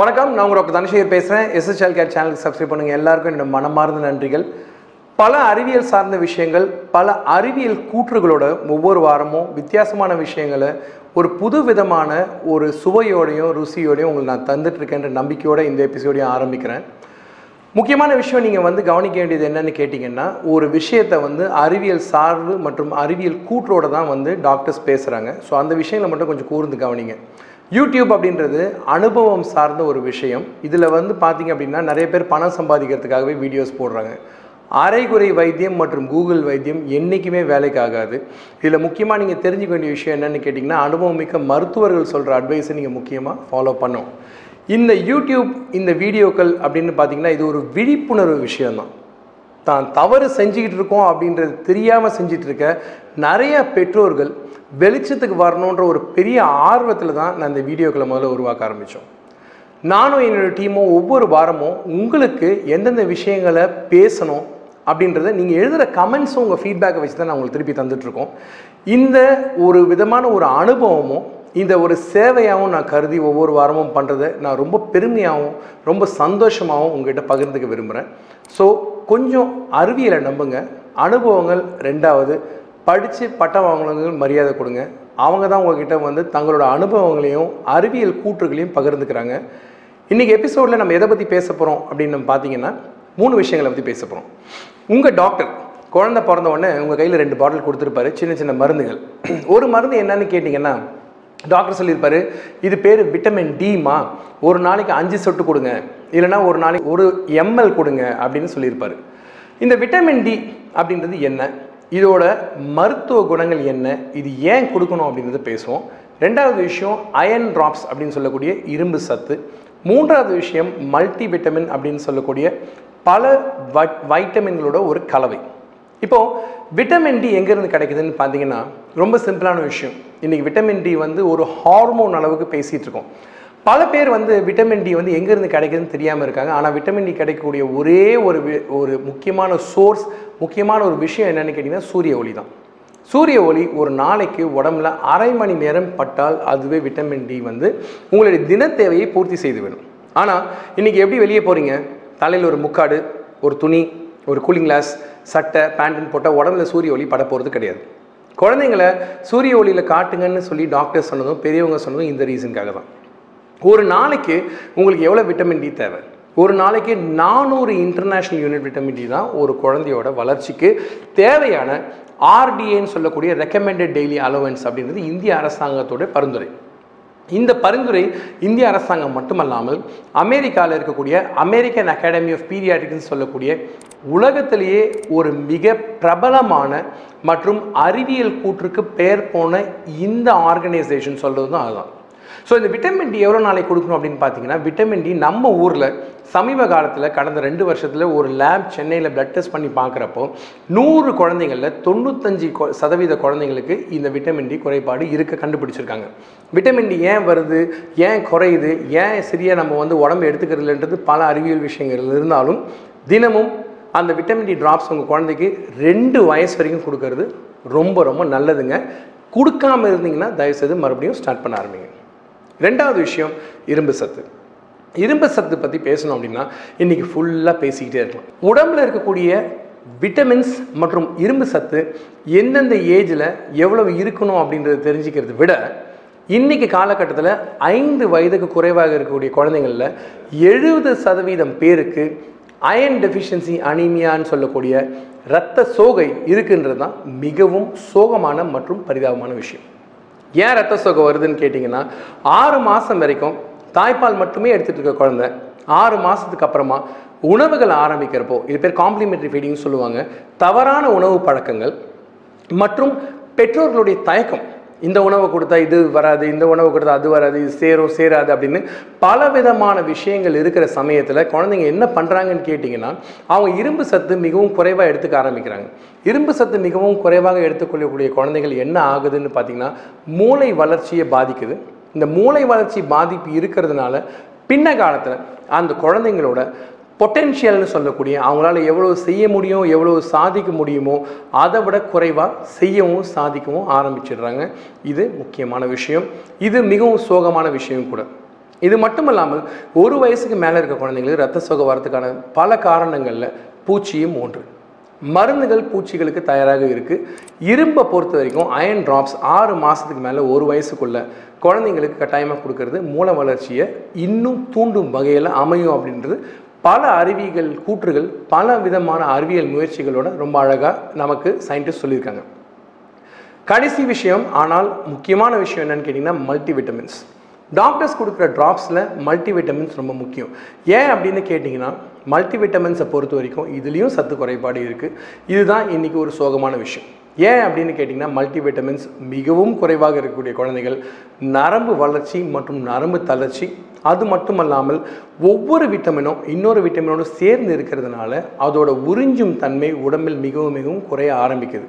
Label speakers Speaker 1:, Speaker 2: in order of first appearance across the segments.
Speaker 1: வணக்கம் நான் உங்கள் டாக்டர் தனசேகர் பேசுகிறேன் எஸ்எஸ்எல் கேர் சேனலுக்கு சப்ஸ்கிரைப் பண்ணுங்கள் எல்லாருக்கும் என்னோட மனமார்ந்த நன்றிகள். பல அறிவியல் சார்ந்த விஷயங்கள் பல அறிவியல் கூற்றுகளோட ஒவ்வொரு வாரமும் வித்தியாசமான விஷயங்களை ஒரு புது விதமான ஒரு சுவையோடையும் ருசியோடையும் உங்களுக்கு நான் தந்துட்டுருக்கேன்ற நம்பிக்கையோடு இந்த எபிசோடையும் ஆரம்பிக்கிறேன். முக்கியமான விஷயம் நீங்கள் வந்து கவனிக்க வேண்டியது என்னன்னு கேட்டிங்கன்னா ஒரு விஷயத்தை வந்து அறிவியல் சார்பு மற்றும் அறிவியல் கூற்றோடு தான் வந்து டாக்டர்ஸ் பேசுகிறாங்க ஸோ அந்த விஷயங்களை மட்டும் கொஞ்சம் கூர்ந்து கவனிங்க. யூடியூப் அப்படின்றது அனுபவம் சார்ந்த ஒரு விஷயம். இதில் வந்து பார்த்தீங்க அப்படின்னா நிறைய பேர் பணம் சம்பாதிக்கிறதுக்காகவே வீடியோஸ் போடுறாங்க. அரைகுறை வைத்தியம் மற்றும் கூகுள் வைத்தியம் என்றைக்குமே வேலைக்கு ஆகாது இதில் முக்கியமாக நீங்கள் தெரிஞ்சுக்க வேண்டிய விஷயம் என்னென்னு கேட்டிங்கன்னா அனுபவம் மிக்க மருத்துவர்கள் சொல்கிற அட்வைஸை நீங்கள் முக்கியமாக ஃபாலோ பண்ணணும். இந்த யூடியூப் இந்த வீடியோக்கள் அப்படின்னு பார்த்தீங்கன்னா இது ஒரு விழிப்புணர்வு விஷயம்தான். தான் தவறு செஞ்சுக்கிட்டு இருக்கோம் அப்படின்றது தெரியாமல் செஞ்சிட்டு இருக்க நிறைய பெற்றோர்கள் வெளிச்சத்துக்கு வரணுன்ற ஒரு பெரிய ஆர்வத்தில் தான் நான் இந்த வீடியோக்களை முதல்ல உருவாக்க ஆரம்பித்தோம் நானும் என்னோடய டீமும் ஒவ்வொரு வாரமும் உங்களுக்கு எந்தெந்த விஷயங்களை பேசணும் அப்படின்றத நீங்கள் எழுதுகிற கமெண்ட்ஸும் உங்கள் ஃபீட்பேக்கை வச்சு தான் நான் உங்களுக்கு திருப்பி தந்துட்டுருக்கோம் இந்த ஒரு விதமான ஒரு அனுபவமும் இந்த ஒரு சேவையாகவும் நான் கருதி ஒவ்வொரு வாரமும் பண்ணுறதை நான் ரொம்ப பெருமையாகவும் ரொம்ப சந்தோஷமாகவும் உங்கள்கிட்ட பகிர்ந்துக்க விரும்புகிறேன் ஸோ கொஞ்சம் அறிவியலை நம்புங்க. அனுபவங்கள் ரெண்டாவது படித்து பட்டம் வாங்கினவங்க மரியாதை கொடுங்க. அவங்க தான் உங்ககிட்ட வந்து தங்களோட அனுபவங்களையும் அறிவியல் கூற்றுகளையும் பகிர்ந்துக்கிறாங்க. இன்றைக்கி எபிசோடில் நம்ம எதை பற்றி பேச போகிறோம் அப்படின்னு நம்ம பார்த்தீங்கன்னா மூணு விஷயங்களை பற்றி பேச போகிறோம் உங்கள் டாக்டர் குழந்தை பிறந்த உடனே உங்கள் கையில் ரெண்டு பாட்டில் கொடுத்துருப்பாரு. சின்ன சின்ன மருந்துகள். ஒரு மருந்து என்னன்னு கேட்டிங்கன்னா டாக்டர் சொல்லியிருப்பாரு இது பேர் விட்டமின் டிமா ஒரு நாளைக்கு அஞ்சு சொட்டு கொடுங்க. இல்லைனா ஒரு நாளைக்கு ஒரு எம்எல் கொடுங்க அப்படின்னு சொல்லியிருப்பாரு. இந்த விட்டமின் டி அப்படின்றது என்ன? இதோட மருத்துவ குணங்கள் என்ன? இது ஏன் கொடுக்கணும் அப்படின்றத பேசுவோம். ரெண்டாவது விஷயம் அயன் ட்ராப்ஸ் அப்படின்னு சொல்லக்கூடிய இரும்பு சத்து. மூன்றாவது விஷயம் மல்டி விட்டமின் அப்படின்னு சொல்லக்கூடிய பல வைட்டமின்களோட ஒரு கலவை. இப்போது விட்டமின் டி எங்கேருந்து கிடைக்குதுன்னு பார்த்தீங்கன்னா ரொம்ப சிம்பிளான விஷயம். இன்றைக்கி விட்டமின் டி வந்து ஒரு ஹார்மோன் அளவுக்கு பேசிகிட்டு இருக்கோம். பல பேர் வந்து விட்டமின் டி வந்து எங்கேருந்து கிடைக்குதுன்னு தெரியாமல் இருக்காங்க. ஆனால் விட்டமின் டி கிடைக்கக்கூடிய ஒரே ஒரு வி- ஒரு முக்கியமான சோர்ஸ் முக்கியமான ஒரு விஷயம் என்னென்னு கேட்டிங்கன்னா சூரிய ஒளி தான். சூரிய ஒளி ஒரு நாளைக்கு உடம்புல அரை மணி நேரம் பட்டால் அதுவே விட்டமின் டி வந்து உங்களுடைய தின தேவையை பூர்த்தி செய்து விடும். ஆனால் இன்றைக்கி எப்படி வெளியே போகிறீங்க தலையில் ஒரு முக்காடு ஒரு துணி ஒரு கூலிங் கிளாஸ் சட்டை பேண்ட்டுன்னு போட்டால் உடம்புல சூரிய ஒளி பட போகிறது கிடையாது. குழந்தைங்கள சூரிய ஒளியில் காட்டுங்கன்னு சொல்லி டாக்டர் சொன்னதும் பெரியவங்க சொன்னதும் இந்த ரீசனுக்காக தான். ஒரு நாளைக்கு உங்களுக்கு எவ்வளோ விட்டமின் டி தேவை? ஒரு நாளைக்கு நானூறு இன்டர்நேஷ்னல் யூனிட் விட்டமின் டி தான் ஒரு குழந்தையோட வளர்ச்சிக்கு தேவையான ஆர்டிஏன்னு சொல்லக்கூடிய ரெக்கமெண்டட் டெய்லி அலோவன்ஸ் அப்படின்றது இந்திய அரசாங்கத்தோட பரிந்துரை. இந்த பரிந்துரை இந்திய அரசாங்கம் மட்டுமல்லாமல் அமெரிக்காவில் இருக்கக்கூடிய அமெரிக்கன் அகாடமி ஆஃப் பீரியாட்ரிக்ஸ் சொல்லக்கூடிய உலகத்திலேயே ஒரு மிக பிரபலமான மற்றும் அறிவியல் கூற்றுக்கு பெயர் போன இந்த ஆர்கனைசேஷன் சொல்கிறது தான் அதுதான். ஸோ இந்த விட்டமின் டி எவ்வளோ நாளைக்கு கொடுக்கணும் அப்படின்னு பார்த்தீங்கன்னா விட்டமின் டி நம்ம ஊரில் சமீப காலத்தில் கடந்த ரெண்டு வருஷத்தில் ஒரு லேப் சென்னையில் பிளட் டெஸ்ட் பண்ணி பார்க்குறப்போ நூறு குழந்தைங்களில் தொண்ணூத்தஞ்சு கொ- சதவீத குழந்தைங்களுக்கு இந்த விட்டமின் டி குறைபாடு இருக்க கண்டுபிடிச்சிருக்காங்க. விட்டமின் டி ஏன் வருது ஏன் குறையுது ஏன் சரியாக நம்ம வந்து உடம்பு எடுத்துக்கிறதுன்றது பல அறிவியல் விஷயங்கள் இருந்தாலும் தினமும் அந்த விட்டமின் டி ட்ராப்ஸ் உங்கள் குழந்தைக்கு ரெண்டு வயசு வரைக்கும் கொடுக்கறது ரொம்ப ரொம்ப நல்லதுங்க. கொடுக்காம இருந்தீங்கன்னா தயவுசெய்து மறுபடியும் ஸ்டார்ட் பண்ண ஆரம்பிங்க. ரெண்டாவது விஷயம் இரும்பு சத்து. இரும்பு சத்து பற்றி பேசணும் அப்படின்னா இன்றைக்கி ஃபுல்லாக பேசிக்கிட்டே இருக்கலாம். உடம்புல இருக்கக்கூடிய விட்டமின்ஸ் மற்றும் இரும்பு சத்து எந்தெந்த ஏஜில் எவ்வளவு இருக்கணும் அப்படின்றத தெரிஞ்சுக்கிறத விட இன்றைக்கி காலகட்டத்தில் ஐந்து வயதுக்கு குறைவாக இருக்கக்கூடிய குழந்தைங்களில் எழுபது சதவீதம் பேருக்கு அயன் டெஃபிஷியன்சி அனீமியான்னு சொல்லக்கூடிய இரத்த சோகை இருக்குன்றது தான் மிகவும் சோகமான மற்றும் பரிதாபமான விஷயம். ஏன் ரத்த சோகை வருதுன்னு கேட்டிங்கன்னா ஆறு மாதம் வரைக்கும் தாய்ப்பால் மட்டுமே எடுத்துகிட்டு இருக்க குழந்தை. ஆறு மாதத்துக்கு அப்புறமா உணவுகள் ஆரம்பிக்கிறப்போ இது பேர் காம்ப்ளிமெண்ட்ரி ஃபீடிங்னு சொல்லுவாங்க. தவறான உணவு பழக்கங்கள் மற்றும் பெற்றோர்களுடைய தயக்கம் இந்த உணவை கொடுத்தா இது வராது இந்த உணவை கொடுத்தா அது வராது இது சேரும் சேராது அப்படின்னு பல விதமான விஷயங்கள் இருக்கிற சமயத்தில் குழந்தைங்க என்ன பண்ணுறாங்கன்னு கேட்டிங்கன்னா அவங்க இரும்பு சத்து மிகவும் குறைவாக எடுத்துக்க ஆரம்பிக்கிறாங்க. இரும்பு சத்து மிகவும் குறைவாக எடுத்துக்கொள்ளக்கூடிய குழந்தைகள் என்ன ஆகுதுன்னு பார்த்தீங்கன்னா மூளை வளர்ச்சியை பாதிக்குது. இந்த மூளை வளர்ச்சி பாதிப்பு இருக்கிறதுனால பின்ன காலத்தில் அந்த குழந்தைங்களோட பொட்டென்ஷியல்னு சொல்லக்கூடிய அவங்களால எவ்வளவு செய்ய முடியும் எவ்வளவு சாதிக்க முடியுமோ அதை விட குறைவாக செய்யவும் சாதிக்கவும் ஆரம்பிச்சிடுறாங்க. இது முக்கியமான விஷயம். இது மிகவும் சோகமான விஷயம் கூட. இது மட்டும் இல்லாமல் ஒரு வயசுக்கு மேலே இருக்க குழந்தைங்களுக்கு ரத்த சோகை வரத்துக்கான பல காரணங்களில் பூச்சியும் ஒன்று. மருந்துகள் பூச்சிகளுக்கு தயாராக இருக்குது இரும்பை பொறுத்த வரைக்கும் அயன் ட்ராப்ஸ் ஆறு மாதத்துக்கு மேலே ஒரு வயசுக்குள்ள குழந்தைங்களுக்கு கட்டாயமாக கொடுக்கறது மூல வளர்ச்சியை இன்னும் தூண்டும் வகையில் அமையும் அப்படின்றது பல அறிவியல் கூற்றுகள் பல விதமான அறிவியல் முயற்சிகளோட ரொம்ப அழகாக நமக்கு சயின்டிஸ்ட் சொல்லியிருக்காங்க. கடைசி விஷயம் ஆனால் முக்கியமான விஷயம் என்னன்னு கேட்டிங்கன்னா மல்டி விட்டமின்ஸ் டாக்டர்ஸ் கொடுக்குற ட்ராப்ஸில் மல்டி விட்டமின்ஸ் ரொம்ப முக்கியம். ஏன் அப்படின்னு கேட்டிங்கன்னா மல்டி விட்டமின்ஸை பொறுத்த வரைக்கும் இதுலேயும் சத்து குறைபாடு இருக்குது இதுதான் இன்றைக்கி ஒரு சோகமான விஷயம். ஏன் அப்படின்னு கேட்டிங்கன்னா மல்டி விட்டமின்ஸ் மிகவும் குறைவாக இருக்கக்கூடிய குழந்தைகள் நரம்பு வளர்ச்சி மற்றும் நரம்பு தளர்ச்சி அது மட்டுமல்லாமல் ஒவ்வொரு விட்டமினும் இன்னொரு விட்டமினோடு சேர்ந்து இருக்கிறதுனால அதோட உறிஞ்சும் தன்மை உடம்பில் மிகவும் மிகவும் குறைய ஆரம்பிக்குது.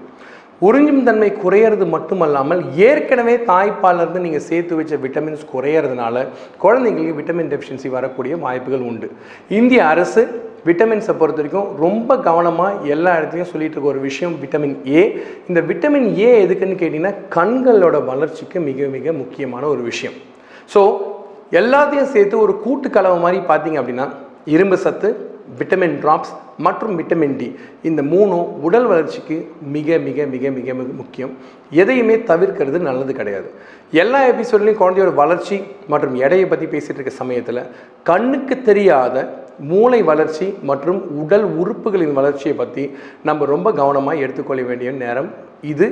Speaker 1: உறிஞ்சும் தன்மை குறையிறது மட்டுமல்லாமல் ஏற்கனவே தாய்ப்பாலிருந்து நீங்கள் சேர்த்து வச்ச விட்டமின்ஸ் குறையிறதுனால குழந்தைங்களுக்கு விட்டமின் டெஃபிஷியன்சி வரக்கூடிய வாய்ப்புகள் உண்டு. இந்திய அரசு விட்டமின்ஸை பொறுத்த வரைக்கும் ரொம்ப கவனமாக எல்லா இடத்துலையும் சொல்லிட்டு இருக்க ஒரு விஷயம் விட்டமின் ஏ இந்த விட்டமின் ஏ எதுக்குன்னு கேட்டிங்கன்னா கண்களோட வளர்ச்சிக்கு மிக மிக முக்கியமான ஒரு விஷயம். ஸோ எல்லாத்தையும் சேர்த்து ஒரு கூட்டுக்கலவை மாதிரி பார்த்தீங்க அப்படின்னா இரும்பு சத்து விட்டமின் ட்ராப்ஸ் மற்றும் விட்டமின் டி இந்த மூணும் உடல் வளர்ச்சிக்கு மிக மிக மிக மிக மிக முக்கியம். எதையுமே தவிர்க்கிறது நல்லது கிடையாது. எல்லா எபிசோட்லையும் குழந்தையோட வளர்ச்சி மற்றும் எடையை பற்றி பேசிகிட்டு இருக்க சமயத்தில் கண்ணுக்கு தெரியாத மூளை வளர்ச்சி மற்றும் உடல் உறுப்புகளின் வளர்ச்சியை பற்றி நம்ம ரொம்ப கவனமாக எடுத்துக்கொள்ள வேண்டிய நேரம் இது.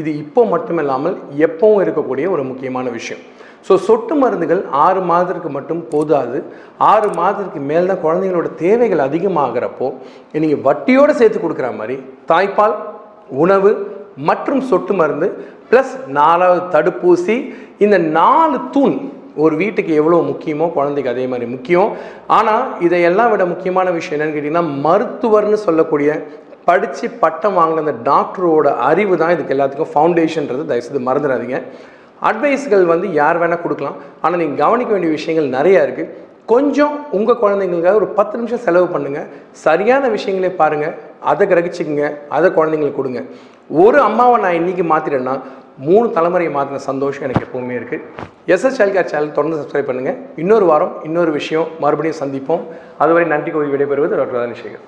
Speaker 1: இது இப்போ மட்டுமில்லாமல் எப்பவும் இருக்கக்கூடிய ஒரு முக்கியமான விஷயம். ஸோ சொட்டு மருந்துகள் ஆறு மாதத்துக்கு மட்டும் போதாது. ஆறு மாதத்துக்கு மேல் தான் குழந்தைங்களோட தேவைகள் அதிகமாகிறப்போ நீங்கள் வட்டியோடு சேர்த்து கொடுக்குற மாதிரி தாய்ப்பால் உணவு மற்றும் சொட்டு மருந்து ப்ளஸ் நாலாவது தடுப்பூசி இந்த நாலு தூண் ஒரு வீட்டுக்கு எவ்வளோ முக்கியமோ குழந்தைக்கு அதே மாதிரி முக்கியம். ஆனால் இதையெல்லாம் விட முக்கியமான விஷயம் என்னென்னு கேட்டிங்கன்னா மருத்துவர்னு சொல்லக்கூடிய படித்து பட்டம் வாங்கின அந்த டாக்டரோட அறிவு தான் இதுக்கு எல்லாத்துக்கும் ஃபவுண்டேஷன்றது தயவுசெய்து மறந்துடாதீங்க. அட்வைஸ்கள் வந்து யார் வேணால் கொடுக்கலாம். ஆனால் நீங்கள் கவனிக்க வேண்டிய விஷயங்கள் நிறையா இருக்குது கொஞ்சம் உங்கள் குழந்தைங்களுக்காக ஒரு பத்து நிமிஷம் செலவு பண்ணுங்கள் சரியான விஷயங்களே பாருங்கள் அதை கிரகிச்சிக்கங்க. அதை குழந்தைங்களுக்கு கொடுங்க. ஒரு அம்மாவை நான் இன்றைக்கி மாற்றிட்டேன்னா மூணு தலைமுறையை மாற்றின சந்தோஷம் எனக்கு எப்பவுமே இருக்குது எஸ்எஸ் சைல்ட் கேர் சேனல் தொடர்ந்து சப்ஸ்கிரைப் பண்ணுங்கள் இன்னொரு வாரம் இன்னொரு விஷயம் மறுபடியும் சந்திப்போம். அதுவரை நன்றி கோரி விடைபெறுவது டாக்டர் ராதானிஷேகர்